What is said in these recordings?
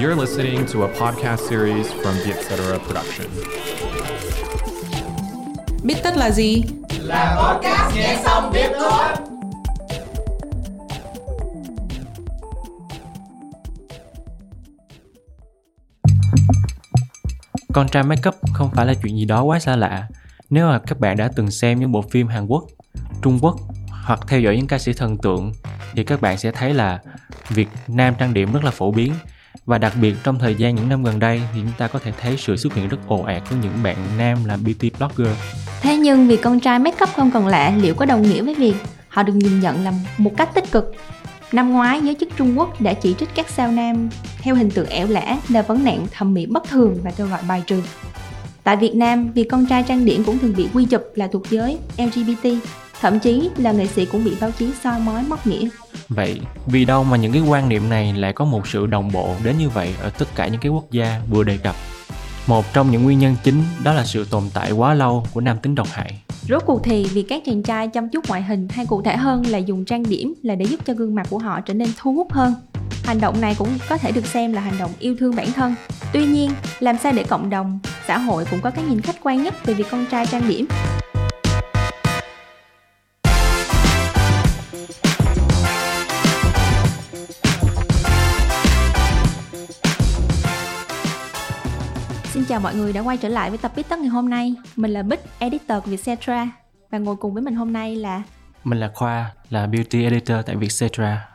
You're listening to a podcast series from the Etc. Production. Biết tất là gì? Là podcast nghe xong biết thôi. Con trai make up không phải là chuyện gì đó quá xa lạ. Nếu mà các bạn đã từng xem những bộ phim Hàn Quốc, Trung Quốc hoặc theo dõi những ca sĩ thần tượng thì các bạn sẽ thấy là việc nam trang điểm rất là phổ biến và đặc biệt trong thời gian những năm gần đây thì chúng ta có thể thấy sự xuất hiện rất ồ ạt của những bạn nam làm beauty blogger. Thế nhưng việc con trai make up không còn lạ liệu có đồng nghĩa với việc họ được nhìn nhận là một cách tích cực Năm ngoái, giới chức Trung Quốc đã chỉ trích các sao nam theo hình tượng ẻo lả là vấn nạn thẩm mỹ bất thường và kêu gọi bài trừ. Tại Việt Nam, việc con trai trang điểm cũng thường bị quy chụp là thuộc giới LGBT, thậm chí là nghệ sĩ cũng bị báo chí soi mói móc nghĩa. Vậy, vì đâu mà những cái quan niệm này lại có một sự đồng bộ đến như vậy ở tất cả những cái quốc gia vừa đề cập? Một trong những nguyên nhân chính đó là sự tồn tại quá lâu của nam tính độc hại. Rốt cuộc thì việc các chàng trai chăm chút ngoại hình hay cụ thể hơn là dùng trang điểm là để giúp cho gương mặt của họ trở nên thu hút hơn. Hành động này cũng có thể được xem là hành động yêu thương bản thân. Tuy nhiên, làm sao để cộng đồng, xã hội cũng có cái nhìn khách quan nhất về việc con trai trang điểm? Chào mọi người đã quay trở lại với tập Bít Tất ngày hôm nay. Mình là Bích, editor của Vietcetera và ngồi cùng với mình hôm nay là Mình là Khoa, là beauty editor tại Vietcetera.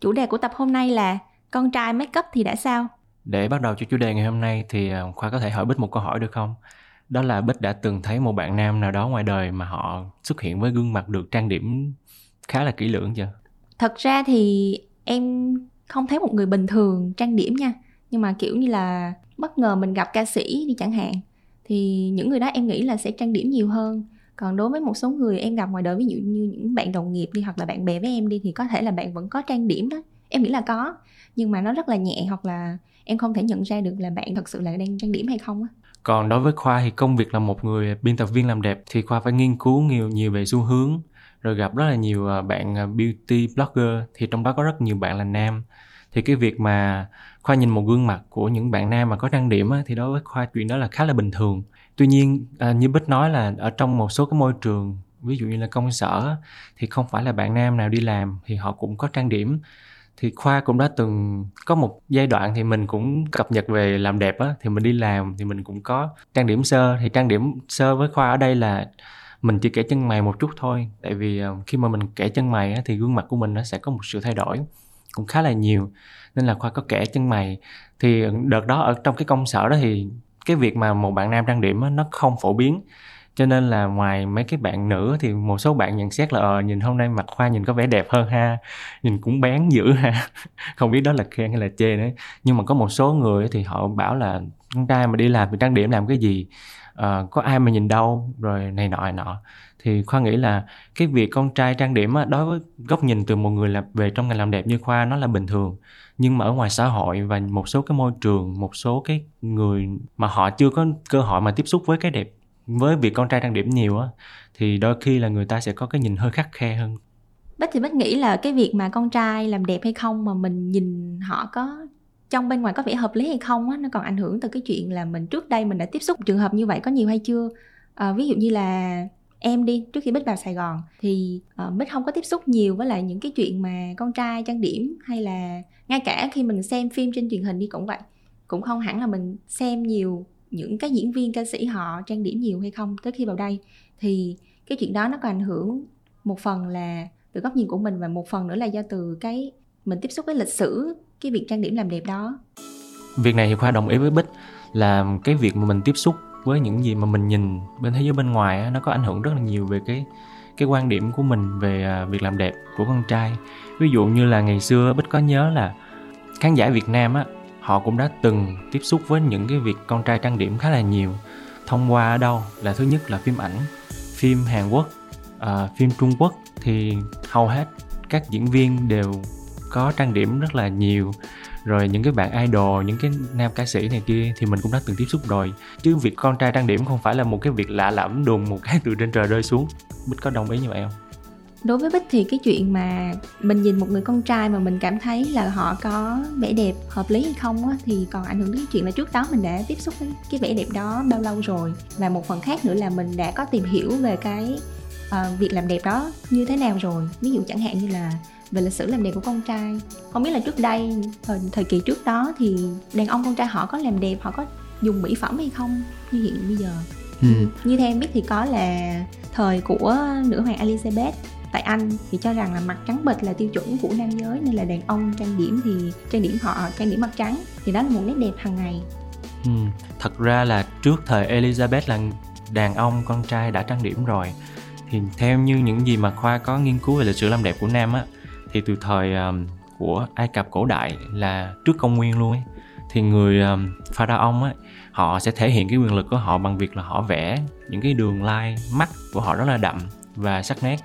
Chủ đề của tập hôm nay là con trai make up thì đã sao? Để bắt đầu cho chủ đề ngày hôm nay thì ờ, Khoa có thể hỏi Bích một câu hỏi được không? Đó là Bích đã từng thấy một bạn nam nào đó ngoài đời mà họ xuất hiện với gương mặt được trang điểm khá là kỹ lưỡng chưa? Thật ra thì em không thấy một người bình thường trang điểm nha nhưng mà kiểu như là bất ngờ mình gặp ca sĩ đi chẳng hạn, thì những người đó em nghĩ là sẽ trang điểm nhiều hơn. Còn đối với một số người em gặp ngoài đời, ví dụ như những bạn đồng nghiệp đi hoặc là bạn bè với em đi, thì có thể là bạn vẫn có trang điểm đó. Em nghĩ là có, nhưng mà nó rất là nhẹ hoặc là em không thể nhận ra được là bạn thật sự là đang trang điểm hay không á. Còn đối với khoa thì công việc là một người biên tập viên làm đẹp, thì khoa phải nghiên cứu nhiều nhiều về xu hướng, rồi gặp rất là nhiều à, bạn à, beauty blogger, thì trong đó có rất nhiều bạn là nam. Thì cái việc mà khoa nhìn một gương mặt của những bạn nam mà có trang điểm á, thì đối với khoa chuyện đó là khá là bình thường. Tuy nhiên à, như bích nói là ở trong một số cái môi trường ví dụ như là công sở thì không phải là bạn nam nào đi làm thì họ cũng có trang điểm. Thì khoa cũng đã từng có một giai đoạn thì mình cũng cập nhật về làm đẹp á thì mình đi làm thì mình cũng có trang điểm sơ. Thì trang điểm sơ với khoa ở đây là mình chỉ kẻ chân mày một chút thôi. Tại vì à, khi mà mình kẻ chân mày á, thì gương mặt của mình nó sẽ có một sự thay đổi cũng khá là nhiều. Nên là khoa có kẻ chân mày. Thì đợt đó ở trong cái công sở đó thì cái việc mà một bạn nam trang điểm đó, nó không phổ biến. Cho nên là ngoài mấy cái bạn nữ thì một số bạn nhận xét là ờ nhìn hôm nay mặt khoa nhìn có vẻ đẹp hơn ha nhìn cũng bén dữ ha. Không biết đó là khen hay là chê nữa. Nhưng mà có một số người thì họ bảo là con trai mà đi làm thì trang điểm làm cái gì? Ờ, có ai mà nhìn đâu? Rồi này nọ này nọ thì khoa nghĩ là cái việc con trai trang điểm á, đối với góc nhìn từ một người làm về trong ngành làm đẹp như khoa nó là bình thường. Nhưng mà ở ngoài xã hội và một số cái môi trường một số cái người mà họ chưa có cơ hội mà tiếp xúc với cái đẹp với việc con trai trang điểm nhiều á thì đôi khi là người ta sẽ có cái nhìn hơi khắc khe hơn. Bích thì Bích nghĩ là cái việc mà con trai làm đẹp hay không mà mình nhìn họ có trong bên ngoài có vẻ hợp lý hay không á nó còn ảnh hưởng từ cái chuyện là mình trước đây mình đã tiếp xúc trường hợp như vậy có nhiều hay chưa? À, ví dụ như là em đi trước khi bích vào sài gòn thì uh, bích không có tiếp xúc nhiều với lại những cái chuyện mà con trai trang điểm hay là ngay cả khi mình xem phim trên truyền hình đi cũng vậy. Cũng không hẳn là mình xem nhiều những cái diễn viên ca sĩ họ trang điểm nhiều hay không tới khi vào đây. Thì cái chuyện đó nó có ảnh hưởng một phần là từ góc nhìn của mình và một phần nữa là do từ cái mình tiếp xúc với lịch sử cái việc trang điểm làm đẹp đó. Việc này thì khoa đồng ý với bích là cái việc mà mình tiếp xúc với những gì mà mình nhìn bên thế giới bên ngoài á, nó có ảnh hưởng rất là nhiều về cái cái quan điểm của mình về à, việc làm đẹp của con trai. Ví dụ như là ngày xưa bích có nhớ là khán giả việt nam á họ cũng đã từng tiếp xúc với những cái việc con trai trang điểm khá là nhiều. Thông qua ở đâu là thứ nhất là phim ảnh phim hàn quốc à, phim trung quốc thì hầu hết các diễn viên đều có trang điểm rất là nhiều rồi những cái bạn idol những cái nam ca sĩ này kia thì mình cũng đã từng tiếp xúc rồi. Chứ việc con trai trang điểm không phải là một cái việc lạ lẫm đùng một cái từ trên trời rơi xuống. Bích có đồng ý như vậy không? Đối với bích thì cái chuyện mà mình nhìn một người con trai mà mình cảm thấy là họ có vẻ đẹp hợp lý hay không á thì còn ảnh hưởng đến chuyện là trước đó mình đã tiếp xúc với cái vẻ đẹp đó bao lâu rồi. Và một phần khác nữa là mình đã có tìm hiểu về cái uh, việc làm đẹp đó như thế nào rồi. Ví dụ chẳng hạn như là về lịch sử làm đẹp của con trai không biết là trước đây thời, thời kỳ trước đó thì đàn ông con trai họ có làm đẹp họ có dùng mỹ phẩm hay không như hiện bây giờ ừ. như theo em biết thì có là thời của nữ hoàng Elizabeth tại Anh thì cho rằng là mặt trắng bệch là tiêu chuẩn của nam giới nên là đàn ông trang điểm thì trang điểm họ trang điểm mặt trắng thì đó là một nét đẹp hàng ngày. Ừ, thật ra là trước thời Elizabeth là đàn ông con trai đã trang điểm rồi thì theo như những gì mà khoa có nghiên cứu về lịch sử làm đẹp của nam á thì từ thời um, của Ai Cập cổ đại là trước công nguyên luôn ấy thì người um, pharaoh á họ sẽ thể hiện cái quyền lực của họ bằng việc là họ vẽ những cái đường lai mắt của họ rất là đậm và sắc nét.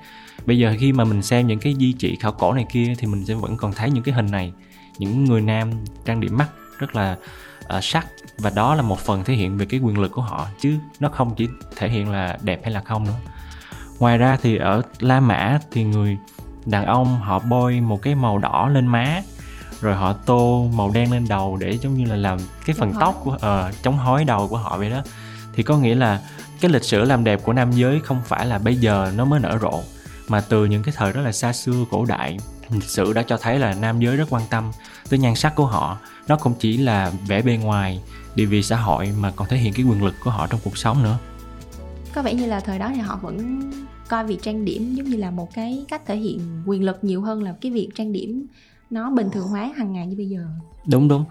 Bây giờ khi mà mình xem những cái di chỉ khảo cổ này kia thì mình sẽ vẫn còn thấy những cái hình này những người nam trang điểm mắt rất là uh, sắc và đó là một phần thể hiện về cái quyền lực của họ chứ nó không chỉ thể hiện là đẹp hay là không nữa. Ngoài ra thì ở La Mã thì người đàn ông họ bôi một cái màu đỏ lên má rồi họ tô màu đen lên đầu để giống như là làm cái phần tóc của uh, chống hói đầu của họ vậy đó. Thì có nghĩa là cái lịch sử làm đẹp của nam giới không phải là bây giờ nó mới nở rộ mà từ những cái thời rất là xa xưa cổ đại lịch sử đã cho thấy là nam giới rất quan tâm tới nhan sắc của họ. Nó không chỉ là vẻ bề ngoài địa vị xã hội mà còn thể hiện cái quyền lực của họ trong cuộc sống nữa. Có vẻ như là thời đó thì họ vẫn coi việc trang điểm giống như là một cái cách thể hiện quyền lực nhiều hơn là cái việc trang điểm nó bình thường hóa hàng ngày như bây giờ. Đúng đúng.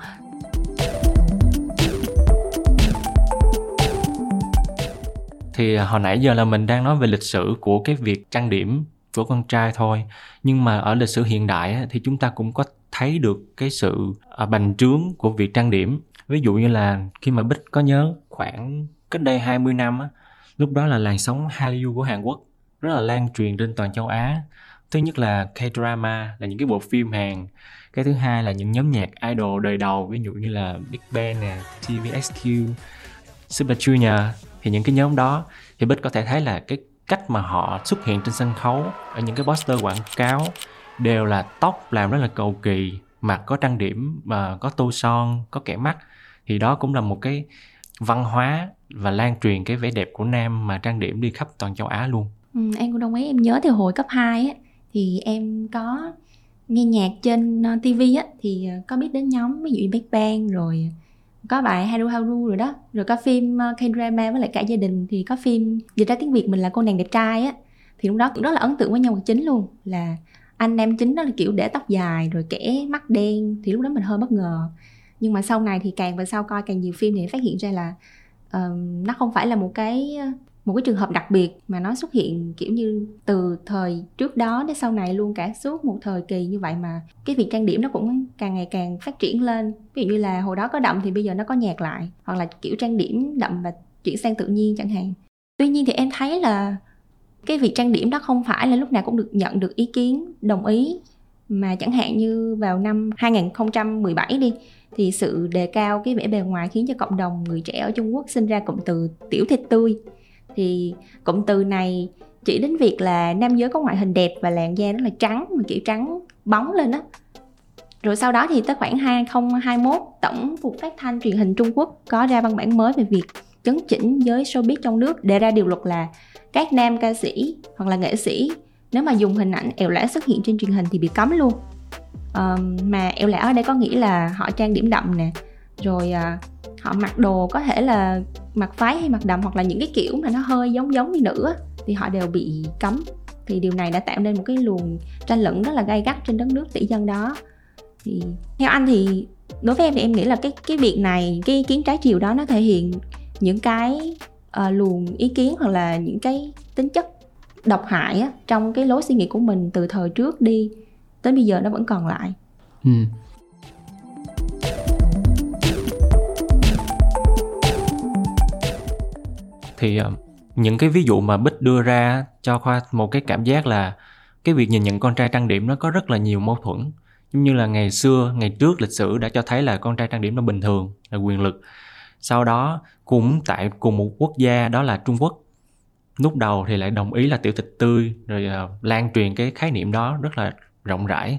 Thì à, hồi nãy giờ là mình đang nói về lịch sử của cái việc trang điểm của con trai thôi. Nhưng mà ở lịch sử hiện đại thì chúng ta cũng có thấy được cái sự à, bành trướng của việc trang điểm. Ví dụ như là khi mà Bích có nhớ khoảng, cách đây 20 năm á, lúc đó là làn sóng Hallyu của Hàn Quốc rất là lan truyền trên toàn châu Á. Thứ nhất là K-drama là những cái bộ phim Hàn. Cái thứ hai là những nhóm nhạc idol đời đầu, ví dụ như là Big Bang nè TVXQ Super Junior thì những cái nhóm đó thì Bích có thể thấy là cái cách mà họ xuất hiện trên sân khấu ở những cái poster quảng cáo đều là tóc làm rất là cầu kỳ, mặt có trang điểm mà có tô son, có kẻ mắt. Thì đó cũng là một cái văn hóa và lan truyền cái vẻ đẹp của nam mà trang điểm đi khắp toàn châu Á luôn. Ừ, em cũng đồng ý. Em nhớ từ hồi cấp 2 á thì em có nghe nhạc trên ờ, tivi TV á thì ờ, có biết đến nhóm ví dụ Big Bang rồi có bài Haru Haru rồi đó rồi có phim ờ, K-drama với lại cả gia đình thì có phim dịch ra tiếng Việt mình là cô nàng đẹp trai á. Thì lúc đó cũng rất là ấn tượng với nhân vật chính luôn là anh nam chính đó là kiểu để tóc dài rồi kẻ mắt đen thì lúc đó mình hơi bất ngờ. Nhưng mà sau này thì càng về sau coi càng nhiều phim thì phát hiện ra là um, nó không phải là một cái một cái trường hợp đặc biệt mà nó xuất hiện, kiểu như, từ thời trước đó đến sau này luôn cả, suốt một thời kỳ như vậy mà cái việc trang điểm nó cũng càng ngày càng phát triển lên. Ví dụ như là hồi đó có đậm thì bây giờ nó có nhạt lại, hoặc là kiểu trang điểm đậm và chuyển sang tự nhiên chẳng hạn. Tuy nhiên thì em thấy là cái việc trang điểm đó không phải là lúc nào cũng được nhận được ý kiến, đồng ý. Mà chẳng hạn như vào năm 2017 đi, thì sự đề cao cái vẻ bề ngoài khiến cho cộng đồng người trẻ ở Trung Quốc sinh ra cụm từ tiểu thịt tươi thì cụm từ này chỉ đến việc là nam giới có ngoại hình đẹp và làn da rất là trắng mà kiểu trắng bóng lên á. Rồi sau đó thì tới khoảng 2021 tổng cục phát thanh truyền hình Trung Quốc có ra văn bản mới về việc chấn chỉnh giới showbiz trong nước đề ra điều luật là các nam ca sĩ hoặc là nghệ sĩ nếu mà dùng hình ảnh ẻo lả xuất hiện trên truyền hình thì bị cấm luôn. Um, mà ẻo lả ở đây có nghĩa là họ trang điểm đậm nè rồi uh, họ mặc đồ có thể là mặc váy hay mặc đầm hoặc là những cái kiểu mà nó hơi giống giống như nữ thì họ đều bị cấm. Thì điều này đã tạo nên một cái luồng tranh luận rất là gay gắt trên đất nước tỷ dân đó. Thì theo anh thì đối với em thì em nghĩ là cái cái việc này cái ý kiến trái chiều đó nó thể hiện những cái uh, luồng ý kiến hoặc là những cái tính chất độc hại á, trong cái lối suy nghĩ của mình từ thời trước đi tới bây giờ nó vẫn còn lại. Ừ. thì ờ, những cái ví dụ mà bích đưa ra cho khoa một cái cảm giác là cái việc nhìn nhận con trai trang điểm nó có rất là nhiều mâu thuẫn. Giống như là ngày xưa ngày trước lịch sử đã cho thấy là con trai trang điểm nó bình thường là quyền lực. Sau đó cũng tại cùng một quốc gia đó là trung quốc. Lúc đầu thì lại đồng ý là tiểu thịt tươi rồi uh, lan truyền cái khái niệm đó rất là rộng rãi.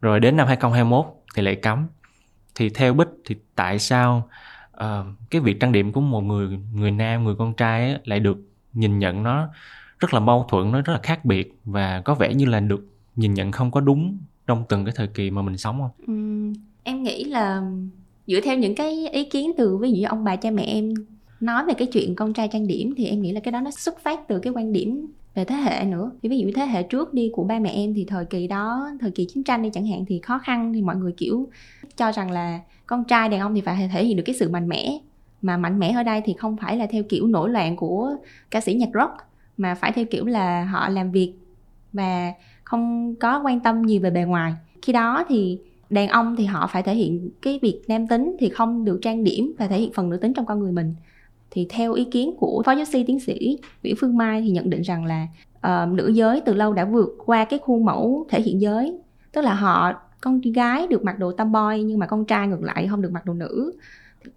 Rồi đến năm 2021 thì lại cấm. Thì theo bích thì tại sao uh, cái việc trang điểm của một người người nam người con trai ấy, lại được nhìn nhận nó rất là mâu thuẫn nó rất là khác biệt và có vẻ như là được nhìn nhận không có đúng trong từng cái thời kỳ mà mình sống không? Uhm, em nghĩ là dựa theo những cái ý kiến từ ví dụ ông bà cha mẹ em nói về cái chuyện con trai trang điểm thì em nghĩ là cái đó nó xuất phát từ cái quan điểm về thế hệ nữa. Thì ví dụ thế hệ trước đi của ba mẹ em thì thời kỳ đó, thời kỳ chiến tranh đi chẳng hạn thì khó khăn thì mọi người, kiểu, cho rằng là con trai đàn ông thì phải thể hiện được cái sự mạnh mẽ. Mà mạnh mẽ ở đây thì không phải là theo kiểu nổi loạn của ca sĩ nhạc rock, mà phải theo kiểu là họ làm việc và không có quan tâm nhiều về bề ngoài. Khi đó thì đàn ông thì họ phải thể hiện cái việc nam tính thì không được trang điểm và thể hiện phần nữ tính trong con người mình thì theo ý kiến của phó giáo sư tiến sĩ Nguyễn Phương Mai thì nhận định rằng là uh, nữ giới từ lâu đã vượt qua cái khuôn mẫu thể hiện giới. Tức là họ con gái được mặc đồ tomboy nhưng mà con trai ngược lại không được mặc đồ nữ.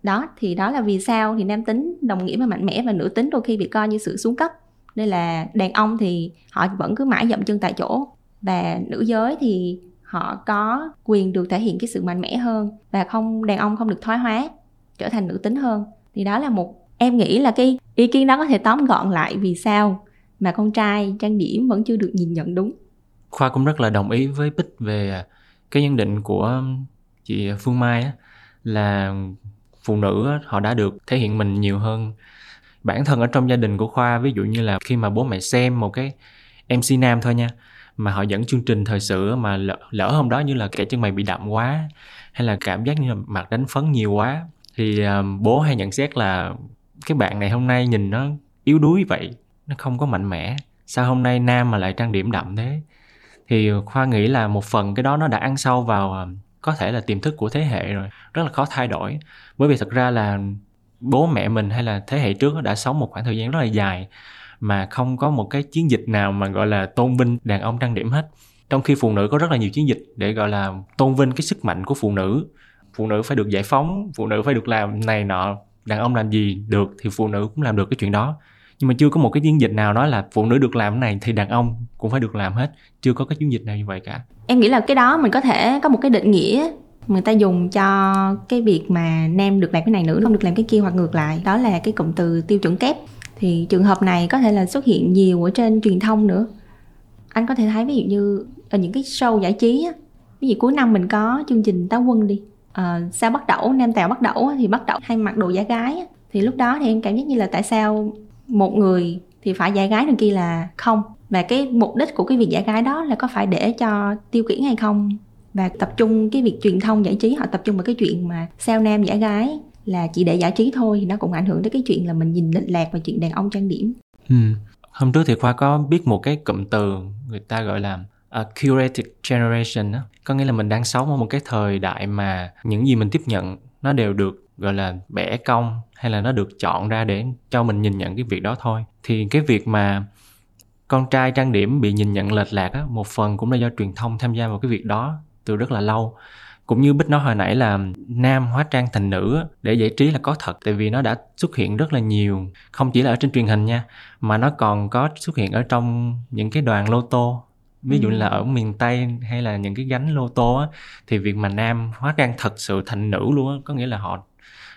Đó thì đó là vì sao thì nam tính đồng nghĩa với mạnh mẽ và nữ tính đôi khi bị coi như sự xuống cấp. Nên là đàn ông thì họ vẫn cứ mãi dậm chân tại chỗ. Và nữ giới thì họ có quyền được thể hiện cái sự mạnh mẽ hơn và không đàn ông không được thoái hóa trở thành nữ tính hơn. Thì đó là một em nghĩ là cái ý kiến đó có thể tóm gọn lại vì sao mà con trai trang điểm vẫn chưa được nhìn nhận đúng. Khoa cũng rất là đồng ý với bích về cái nhận định của chị phương mai á, là phụ nữ họ đã được thể hiện mình nhiều hơn. Bản thân ở trong gia đình của khoa ví dụ như là khi mà bố mẹ xem một cái mc nam thôi nha mà họ dẫn chương trình thời sự mà lỡ, lỡ hôm đó như là kẻ chân mày bị đậm quá hay là cảm giác như là mặt đánh phấn nhiều quá thì à, bố hay nhận xét là cái bạn này hôm nay nhìn nó yếu đuối vậy, nó không có mạnh mẽ. Sao hôm nay nam mà lại trang điểm đậm thế? Thì khoa nghĩ là một phần cái đó nó đã ăn sâu vào à, có thể là tiềm thức của thế hệ rồi. Rất là khó thay đổi. Bởi vì thật ra là bố mẹ mình hay là thế hệ trước đã sống một khoảng thời gian rất là dài mà không có một cái chiến dịch nào mà gọi là tôn vinh đàn ông trang điểm hết. Trong khi phụ nữ có rất là nhiều chiến dịch để gọi là tôn vinh cái sức mạnh của phụ nữ. Phụ nữ phải được giải phóng, phụ nữ phải được làm này nọ đàn ông làm gì được thì phụ nữ cũng làm được cái chuyện đó. Nhưng mà chưa có một cái chiến dịch nào nói là phụ nữ được làm cái này thì đàn ông cũng phải được làm hết. Chưa có cái chiến dịch nào như vậy cả. Em nghĩ là cái đó mình có thể có một cái định nghĩa người ta dùng cho cái việc mà nam được làm cái này nữ không được làm cái kia hoặc ngược lại. Đó là cái cụm từ tiêu chuẩn kép. Thì trường hợp này có thể là xuất hiện nhiều ở trên truyền thông nữa. Anh có thể thấy ví dụ như ở những cái show giải trí á, ví dụ cuối năm mình có chương trình táo quân đi. Ờ, à, sao bắt đẩu nam tèo bắt đẩu thì bắt đẩu hay mặc đồ giả gái thì lúc đó thì em cảm giác như là tại sao một người thì phải giả gái đằng kia là không? Và cái mục đích của cái việc giả gái đó là có phải để cho tiêu kiển hay không? Và tập trung cái việc truyền thông giải trí họ tập trung vào cái chuyện mà sao nam giả gái là chỉ để giải trí thôi thì nó cũng ảnh hưởng tới cái chuyện là mình nhìn lệch lạc vào chuyện đàn ông trang điểm. Ừ. hôm trước thì khoa có biết một cái cụm từ người ta gọi là a curated generation đó. có nghĩa là mình đang sống ở một cái thời đại mà những gì mình tiếp nhận nó đều được gọi là bẻ cong hay là nó được chọn ra để cho mình nhìn nhận cái việc đó thôi. Thì cái việc mà con trai trang điểm bị nhìn nhận lệch lạc á, một phần cũng là do truyền thông tham gia vào cái việc đó từ rất là lâu. Cũng như bích nói hồi nãy là nam hóa trang thành nữ để giải trí là có thật tại vì nó đã xuất hiện rất là nhiều không chỉ là ở trên truyền hình nha mà nó còn có xuất hiện ở trong những cái đoàn lô tô ví dụ ừ. là ở miền tây hay là những cái gánh lô tô á thì việc mà nam hóa trang thật sự thành nữ luôn á có nghĩa là họ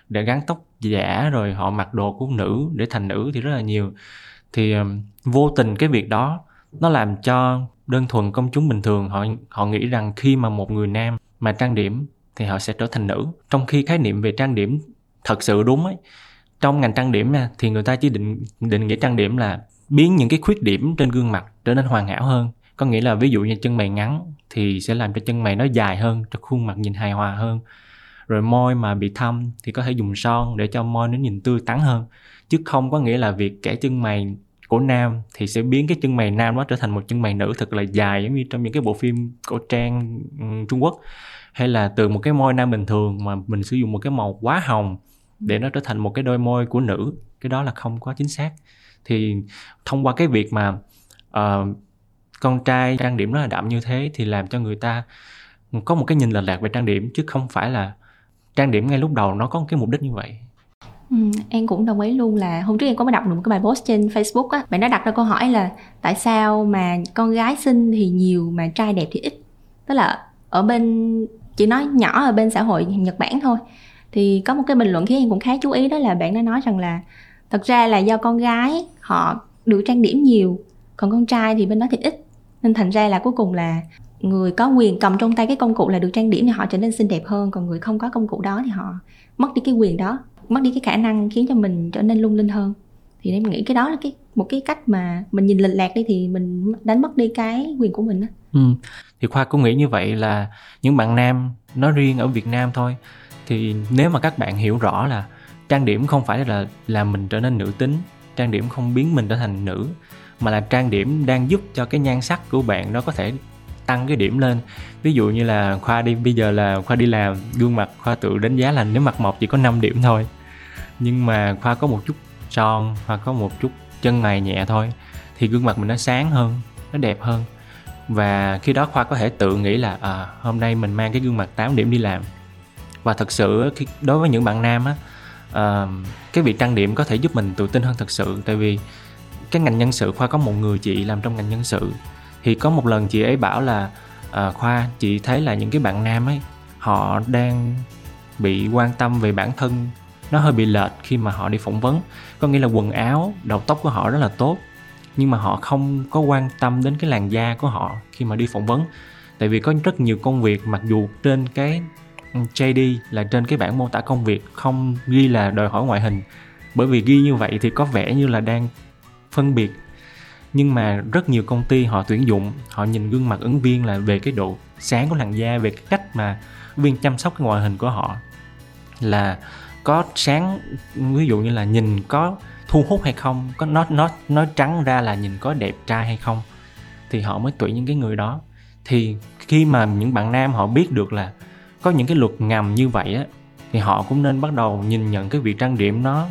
để gắn tóc giả rồi họ mặc đồ của nữ để thành nữ thì rất là nhiều. Thì um, vô tình cái việc đó nó làm cho đơn thuần công chúng bình thường họ họ nghĩ rằng khi mà một người nam mà trang điểm thì họ sẽ trở thành nữ. Trong khi khái niệm về trang điểm thật sự đúng ấy trong ngành trang điểm nha thì người ta chỉ định định nghĩa trang điểm là biến những cái khuyết điểm trên gương mặt trở nên hoàn hảo hơn có nghĩa là ví dụ như chân mày ngắn thì sẽ làm cho chân mày nó dài hơn cho khuôn mặt nhìn hài hòa hơn. Rồi môi mà bị thâm thì có thể dùng son để cho môi nó nhìn tươi tắn hơn. Chứ không có nghĩa là việc kẻ chân mày của nam thì sẽ biến cái chân mày nam đó trở thành một chân mày nữ thật là dài giống như trong những cái bộ phim cổ trang ừ, Trung Quốc. Hay là từ một cái môi nam bình thường mà mình sử dụng một cái màu quá hồng để nó trở thành một cái đôi môi của nữ cái đó là không có chính xác. Thì thông qua cái việc mà uh, con trai trang điểm rất là đậm như thế thì làm cho người ta có một cái nhìn lệch lạc về trang điểm chứ không phải là trang điểm ngay lúc đầu nó có một cái mục đích như vậy. Ừ, em cũng đồng ý luôn là hôm trước em có đọc được một cái bài post trên Facebook á bạn đã đặt ra câu hỏi là tại sao mà con gái xinh thì nhiều mà trai đẹp thì ít? Tức là ở bên chỉ nói nhỏ ở bên xã hội Nhật Bản thôi. Thì có một cái bình luận khiến em cũng khá chú ý đó là bạn đã nói rằng là thật ra là do con gái họ được trang điểm nhiều còn con trai thì bên đó thì ít nên thành ra là cuối cùng là người có quyền cầm trong tay cái công cụ là được trang điểm thì họ trở nên xinh đẹp hơn, còn người không có công cụ đó thì họ mất đi cái quyền đó, mất đi cái khả năng khiến cho mình trở nên lung linh hơn thì em nghĩ cái đó là cái, một cái cách mà mình nhìn lệch lạc đi thì mình đánh mất đi cái quyền của mình đó. Ừ. Thì Khoa cũng nghĩ như vậy là những bạn nam, nói riêng ở Việt Nam thôi, thì nếu mà các bạn hiểu rõ là trang điểm không phải là làm mình trở nên nữ tính, trang điểm không biến mình trở thành nữ mà là trang điểm đang giúp cho cái nhan sắc của bạn nó có thể tăng cái điểm lên. Ví dụ như là khoa đi bây giờ là khoa đi làm gương mặt khoa tự đánh giá là nếu mặt mộc chỉ có 5 điểm thôi. Nhưng mà khoa có một chút tròn hoặc có một chút chân mày nhẹ thôi thì gương mặt mình nó sáng hơn nó đẹp hơn. Và khi đó khoa có thể tự nghĩ là à, hôm nay mình mang cái gương mặt 8 điểm đi làm. Và thật sự khi đối với những bạn nam á à, cái việc trang điểm có thể giúp mình tự tin hơn thật sự. Tại vì cái ngành nhân sự khoa có một người chị làm trong ngành nhân sự. Thì có một lần chị ấy bảo là uh, khoa chị thấy là những cái bạn nam ấy họ đang bị quan tâm về bản thân nó hơi bị lệch khi mà họ đi phỏng vấn. Có nghĩa là quần áo đầu tóc của họ rất là tốt nhưng mà họ không có quan tâm đến cái làn da của họ khi mà đi phỏng vấn. Tại vì có rất nhiều công việc mặc dù trên cái JD là trên cái bảng mô tả công việc không ghi là đòi hỏi ngoại hình. Bởi vì ghi như vậy thì có vẻ như là đang phân biệt. Nhưng mà rất nhiều công ty họ tuyển dụng, họ nhìn gương mặt ứng viên là về cái độ sáng của làn da, về cái cách mà viên chăm sóc cái ngoại hình của họ. Là có sáng, ví dụ như là nhìn có thu hút hay không, có nó nó nói trắng ra là nhìn có đẹp trai hay không, thì họ mới tuyển những cái người đó. Thì khi mà những bạn nam họ biết được là có những cái luật ngầm như vậy á, thì họ cũng nên bắt đầu nhìn nhận cái việc trang điểm nó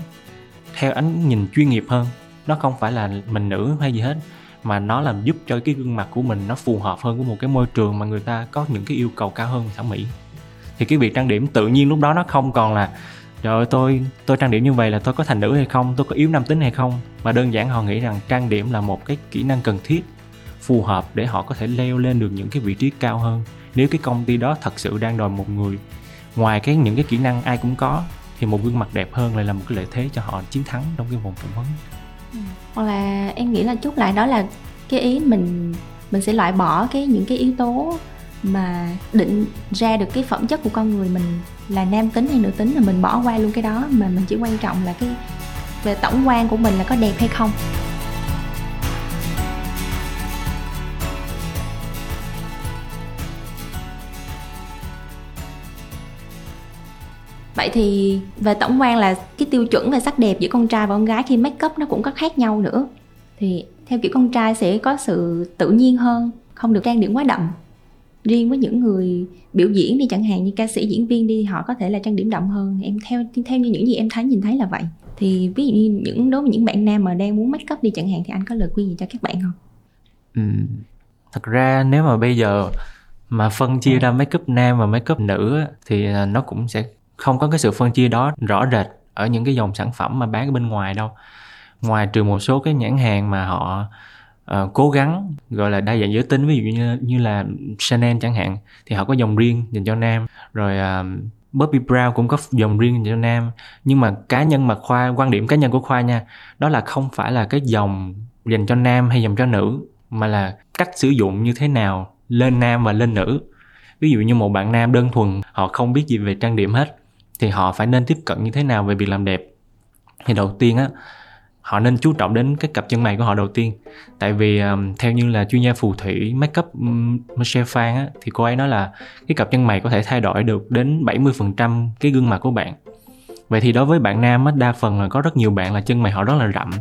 theo ánh nhìn chuyên nghiệp hơn nó không phải là mình nữ hay gì hết, mà nó làm giúp cho cái gương mặt của mình nó phù hợp hơn với một cái môi trường mà người ta có những cái yêu cầu cao hơn thẩm mỹ. Thì cái việc trang điểm tự nhiên lúc đó nó không còn là, trời ơi, tôi tôi trang điểm như vậy là tôi có thành nữ hay không? Tôi có yếu nam tính hay không? Mà đơn giản họ nghĩ rằng trang điểm là một cái kỹ năng cần thiết, phù hợp để họ có thể leo lên được những cái vị trí cao hơn. Nếu cái công ty đó thật sự đang đòi một người, ngoài cái những cái kỹ năng ai cũng có, thì một gương mặt đẹp hơn lại là một cái lợi thế cho họ chiến thắng trong cái vòng phỏng vấn ừ. hoặc là em nghĩ là chút lại đó là cái ý mình mình sẽ loại bỏ cái, những cái yếu tố mà định ra được cái phẩm chất của con người mình là nam tính hay nữ tính là mình bỏ qua luôn cái đó, mà mình chỉ quan trọng là cái, về tổng quan của mình là có đẹp hay không vậy thì về tổng quan là cái tiêu chuẩn về sắc đẹp giữa con trai và con gái khi make up nó cũng có khác nhau nữa. Thì theo kiểu con trai sẽ có sự tự nhiên hơn không được trang điểm quá đậm. Riêng với những người biểu diễn đi chẳng hạn như ca sĩ diễn viên đi họ có thể là trang điểm đậm hơn. Em theo theo như những gì em thấy nhìn thấy là vậy. Thì ví dụ như những đối với những bạn nam mà đang muốn make up đi chẳng hạn thì anh có lời khuyên gì cho các bạn không? Ừ. thật ra nếu mà bây giờ mà phân chia ra make up nam và make up nữ thì à, nó cũng sẽ không có cái sự phân chia đó rõ rệt ở những cái dòng sản phẩm mà bán ở bên ngoài đâu. Ngoài trừ một số cái nhãn hàng mà họ uh, cố gắng gọi là đa dạng giới tính ví dụ như như là Chanel chẳng hạn thì họ có dòng riêng dành cho nam. Rồi ờ, uh, Bobby Brown cũng có dòng riêng dành cho nam. Nhưng mà cá nhân mà khoa quan điểm cá nhân của khoa nha đó là không phải là cái dòng dành cho nam hay dòng cho nữ mà là cách sử dụng như thế nào lên nam và lên nữ. Ví dụ như một bạn nam đơn thuần họ không biết gì về trang điểm hết thì họ phải nên tiếp cận như thế nào về việc làm đẹp? Thì đầu tiên á họ nên chú trọng đến cái cặp chân mày của họ đầu tiên. Tại vì um, theo như là chuyên gia phù thủy makeup um, Michelle Phan á, thì cô ấy nói là cái cặp chân mày có thể thay đổi được đến 70% cái gương mặt của bạn. Vậy thì đối với bạn nam á, đa phần là có rất nhiều bạn là chân mày họ rất là rậm.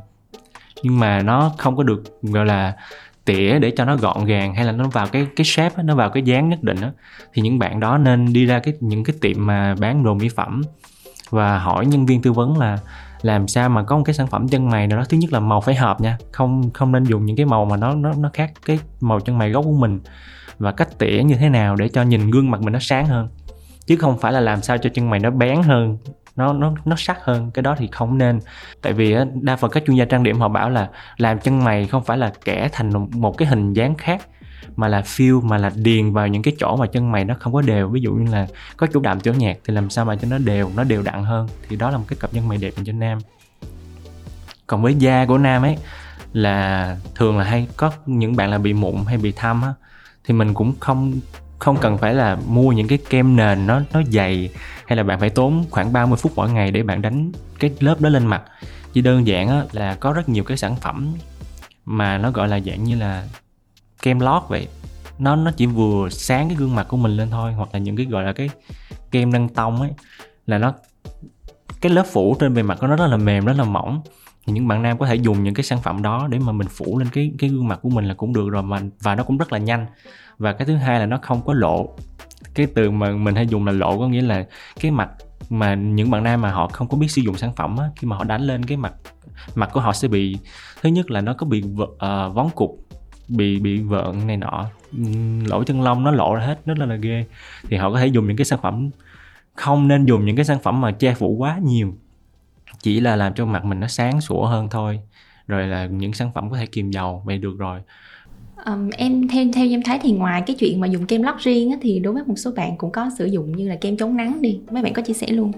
Nhưng mà nó không có được gọi là tỉa để cho nó gọn gàng hay là nó vào cái cái shape nó vào cái dáng nhất định đó, thì những bạn đó nên đi ra cái những cái tiệm mà bán đồ mỹ phẩm và hỏi nhân viên tư vấn là làm sao mà có một cái sản phẩm chân mày nào đó thứ nhất là màu phải hợp nha không không nên dùng những cái màu mà nó nó nó khác cái màu chân mày gốc của mình và cách tỉa như thế nào để cho nhìn gương mặt mình nó sáng hơn. Chứ không phải là làm sao cho chân mày nó bén hơn nó nó nó sắc hơn, cái đó thì không nên. Tại vì đa phần các chuyên gia trang điểm họ bảo là làm chân mày không phải là kẻ thành một cái hình dáng khác, mà là fill mà là điền vào những cái chỗ mà chân mày nó không có đều. Ví dụ như là có chỗ đạm chỗ nhạt thì làm sao mà cho nó đều nó đều đặn hơn? Thì đó là một cái cặp chân mày đẹp dành cho nam. Còn với da của nam ấy là thường là hay, có những bạn là bị mụn hay bị thâm á, thì mình cũng không không cần phải là mua những cái kem nền nó nó dày hay là bạn phải tốn khoảng 30 phút mỗi ngày để bạn đánh cái lớp đó lên mặt. Chỉ đơn giản á, là có rất nhiều cái sản phẩm mà nó gọi là dạng như là kem lót vậy. Nó nó chỉ vừa sáng cái gương mặt của mình lên thôi hoặc là những cái gọi là cái kem nâng tông ấy là nó cái lớp phủ trên bề mặt của nó rất là mềm rất là mỏng thì những bạn nam có thể dùng những cái sản phẩm đó để mà mình phủ lên cái cái gương mặt của mình là cũng được rồi mà và nó cũng rất là nhanh. Và cái thứ hai là nó không có lộ. Cái từ mà mình hay dùng là lộ có nghĩa là cái mặt mà những bạn nam mà họ không có biết sử dụng sản phẩm á, khi mà họ đánh lên cái mặt mặt của họ sẽ bị thứ nhất là nó có bị uh, vón cục bị bị vợn này nọ. Lỗ chân lông nó lộ ra hết rất là, là ghê. Thì họ có thể dùng những cái sản phẩm không nên dùng những cái sản phẩm mà che phủ quá nhiều chỉ là làm cho mặt mình nó sáng sủa hơn thôi rồi là những sản phẩm có thể kiềm dầu vậy được rồi. Um, em theo theo em thấy thì ngoài cái chuyện mà dùng kem lót riêng á, thì đối với một số bạn cũng có sử dụng như là kem chống nắng đi. Mấy bạn có chia sẻ luôn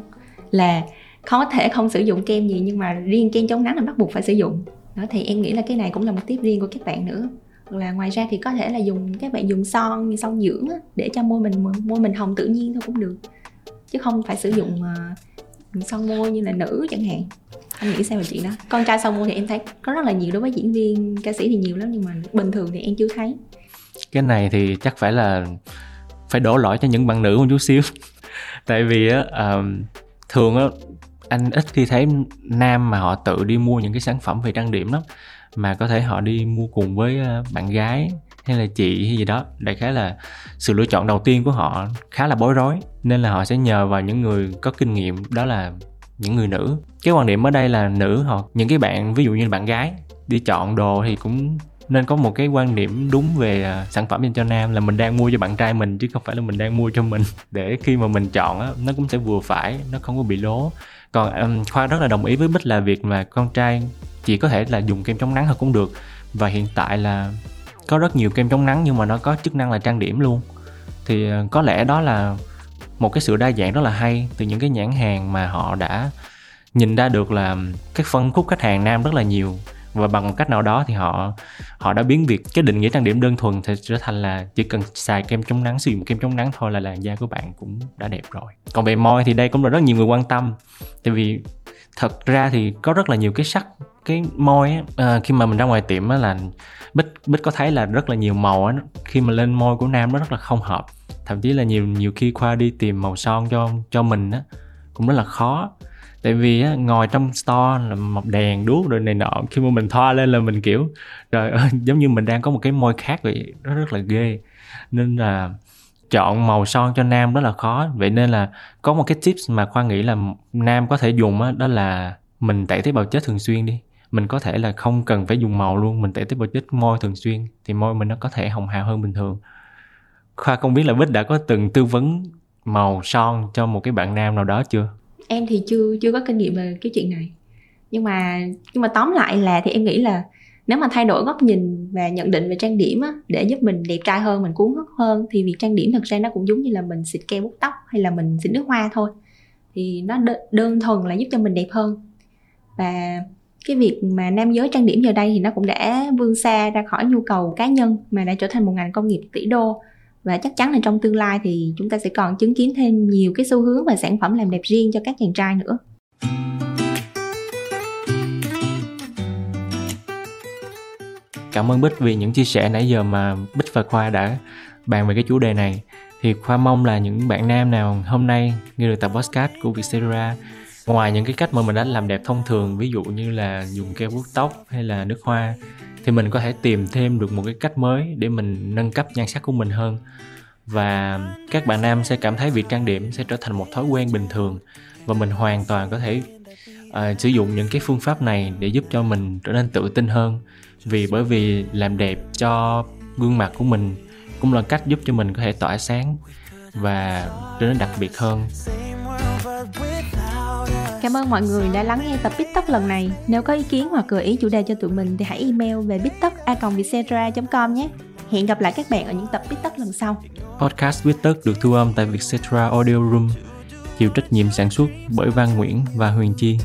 là có thể không sử dụng kem gì nhưng mà riêng kem chống nắng là bắt buộc phải sử dụng. Đó thì em nghĩ là cái này cũng là một tiếp riêng của các bạn nữa. Là ngoài ra thì có thể là dùng các bạn dùng son như son dưỡng á, để cho môi mình môi mình hồng tự nhiên thôi cũng được. Chứ không phải sử dụng uh, son môi như là nữ chẳng hạn? Anh nghĩ sao về chuyện đó? Con trai son môi thì em thấy có rất là nhiều đối với diễn viên ca sĩ thì nhiều lắm nhưng mà bình thường thì em chưa thấy. Cái này thì chắc phải là phải đổ lỗi cho những bạn nữ một chút xíu. Tại vì á uh, thường á anh ít khi thấy nam mà họ tự đi mua những cái sản phẩm về trang điểm lắm mà có thể họ đi mua cùng với ờ, bạn gái hay là chị hay gì đó đại khái là sự lựa chọn đầu tiên của họ khá là bối rối. Nên là họ sẽ nhờ vào những người có kinh nghiệm đó là những người nữ. Cái quan điểm ở đây là nữ hoặc những cái bạn ví dụ như bạn gái đi chọn đồ thì cũng nên có một cái quan điểm đúng về à, sản phẩm dành cho nam là mình đang mua cho bạn trai mình chứ không phải là mình đang mua cho mình. Để khi mà mình chọn á nó cũng sẽ vừa phải nó không có bị lố. Còn um, khoa rất là đồng ý với bích là việc mà con trai chỉ có thể là dùng kem chống nắng thôi cũng được. Và hiện tại là có rất nhiều kem chống nắng nhưng mà nó có chức năng là trang điểm luôn. Thì ờ, có lẽ đó là một cái sự đa dạng rất là hay từ những cái nhãn hàng mà họ đã nhìn ra được là cái phân khúc khách hàng nam rất là nhiều. Và bằng một cách nào đó thì họ họ đã biến việc cái định nghĩa trang điểm đơn thuần thì trở thành là chỉ cần xài kem chống nắng, sử dụng kem chống nắng thôi là làn da của bạn cũng đã đẹp rồi. Còn về môi thì đây cũng là rất nhiều người quan tâm. Tại vì thật ra thì có rất là nhiều cái sắc cái môi á, à, khi mà mình ra ngoài tiệm á là bích bích có thấy là rất là nhiều màu á khi mà lên môi của nam nó rất là không hợp. Thậm chí là nhiều nhiều khi khoa đi tìm màu son cho cho mình á cũng rất là khó. Tại vì á, ngồi trong store là mọc đèn đuốc rồi này nọ khi mà mình thoa lên là mình kiểu rồi giống như mình đang có một cái môi khác vậy. Nó rất là ghê. Nên là chọn màu son cho nam rất là khó. Vậy nên là có một cái tips mà khoa nghĩ là nam có thể dùng đó, đó là mình tẩy tế bào chết thường xuyên đi. Mình có thể là không cần phải dùng màu luôn mình tẩy tế bào chết môi thường xuyên thì môi mình nó có thể hồng hào hơn bình thường. Khoa không biết là bích đã có từng tư vấn màu son cho một cái bạn nam nào đó chưa? Em thì chưa chưa có kinh nghiệm về cái chuyện này. Nhưng mà nhưng mà tóm lại là thì em nghĩ là nếu mà thay đổi góc nhìn và nhận định về trang điểm á, để giúp mình đẹp trai hơn mình cuốn hút hơn thì việc trang điểm thật ra nó cũng giống như là mình xịt keo bút tóc hay là mình xịt nước hoa thôi. Thì nó đơn thuần là giúp cho mình đẹp hơn. Và cái việc mà nam giới trang điểm giờ đây thì nó cũng đã vươn xa ra khỏi nhu cầu cá nhân mà đã trở thành một ngành công nghiệp tỷ đô. Và chắc chắn là trong tương lai thì chúng ta sẽ còn chứng kiến thêm nhiều cái xu hướng và sản phẩm làm đẹp riêng cho các chàng trai nữa. Cảm ơn bích vì những chia sẻ nãy giờ mà bích và khoa đã bàn về cái chủ đề này. Thì khoa mong là những bạn nam nào hôm nay nghe được tập podcast của Vietcetera ngoài những cái cách mà mình đã làm đẹp thông thường ví dụ như là dùng keo vuốt tóc hay là nước hoa thì mình có thể tìm thêm được một cái cách mới để mình nâng cấp nhan sắc của mình hơn. Và các bạn nam sẽ cảm thấy việc trang điểm sẽ trở thành một thói quen bình thường và mình hoàn toàn có thể uh, sử dụng những cái phương pháp này để giúp cho mình trở nên tự tin hơn vì bởi vì làm đẹp cho gương mặt của mình cũng là cách giúp cho mình có thể tỏa sáng và trở nên đặc biệt hơn Cảm ơn mọi người đã lắng nghe tập Bít Tóc lần này. Nếu có ý kiến hoặc gợi ý chủ đề cho tụi mình thì hãy email về bittóc.com nhé. Hẹn gặp lại các bạn ở những tập Bít Tóc lần sau. Podcast Viết Tất được thu âm tại Vietcetera Audio Room, chịu trách nhiệm sản xuất bởi Văn Nguyễn và Huyền Chi.